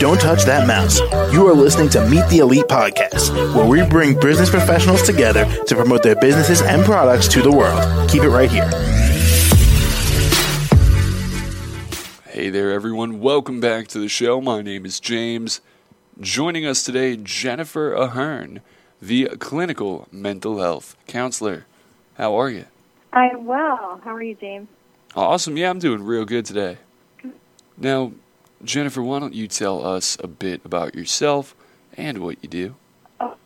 Don't touch that mouse. You are listening to Meet the Elite podcast, where we bring business professionals together to promote their businesses and products to the world. Keep it right here. Hey there, everyone. Welcome back to the show. My name is James. Joining us today, Jennifer Ahearn, the clinical mental health counselor. How are you? I'm well. How are you, James? Awesome. Yeah, I'm doing real good today. Now, Jennifer, why don't you tell us a bit about yourself and what you do? Oh,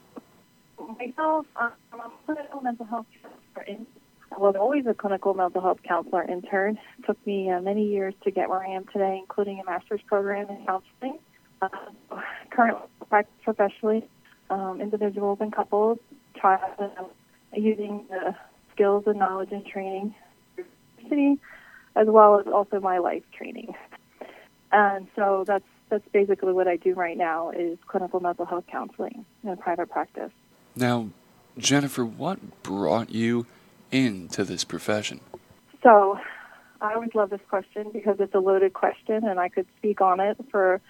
myself, um, I'm a clinical mental health counselor. I was always a clinical mental health counselor intern. It took me uh, many years to get where I am today, including a master's program in counseling. Uh, currently, practice professionally, um, individuals and couples, child, uh, using the skills and knowledge and training, as well as also my life training. And so that's that's basically what I do right now is clinical mental health counseling in a private practice. Now, Jennifer, what brought you into this profession? So, I always love this question because it's a loaded question, and I could speak on it for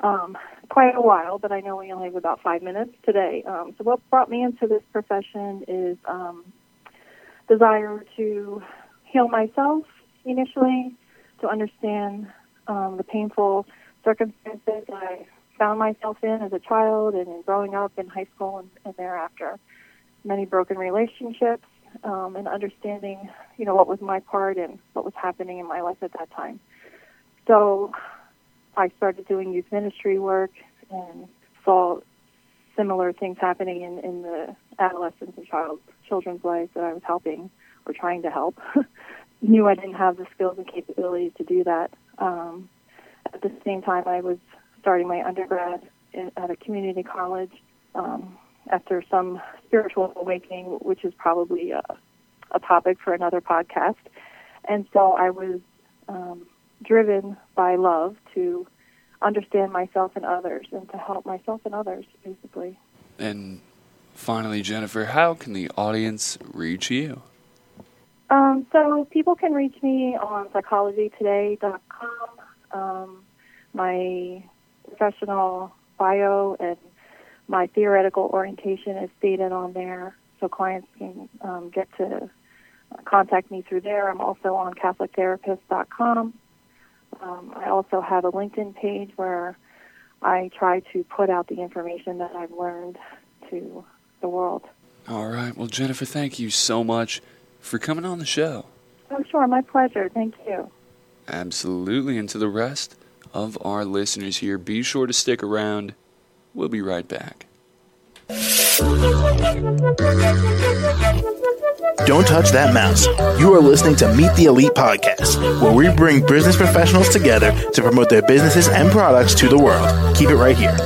um, quite a while. But I know we only have about five minutes today. Um, so, what brought me into this profession is um, desire to heal myself initially, to understand um, the painful circumstances I found myself in as a child and growing up in high school and, and thereafter. Many broken relationships um, and understanding, you know, what was my part and what was happening in my life at that time. So I started doing youth ministry work and saw similar things happening in, in the adolescents and child children's lives that I was helping or trying to help. Knew I didn't have the skills and capabilities to do that. Um, at the same time, I was starting my undergrad at a community college um, after some spiritual awakening, which is probably a, a topic for another podcast. And so I was um, driven by love to understand myself and others and to help myself and others, basically. And finally, Jennifer, how can the audience reach you? Um, so people can reach me on psychologytoday.com. Um, my professional bio and my theoretical orientation is stated on there, so clients can um, get to contact me through there. I'm also on CatholicTherapist.com. Um, I also have a LinkedIn page where I try to put out the information that I've learned to the world. All right. Well, Jennifer, thank you so much for coming on the show. Oh, sure. My pleasure. Thank you. Absolutely. And to the rest of our listeners here, be sure to stick around. We'll be right back. Don't touch that mouse. You are listening to Meet the Elite podcast, where we bring business professionals together to promote their businesses and products to the world. Keep it right here.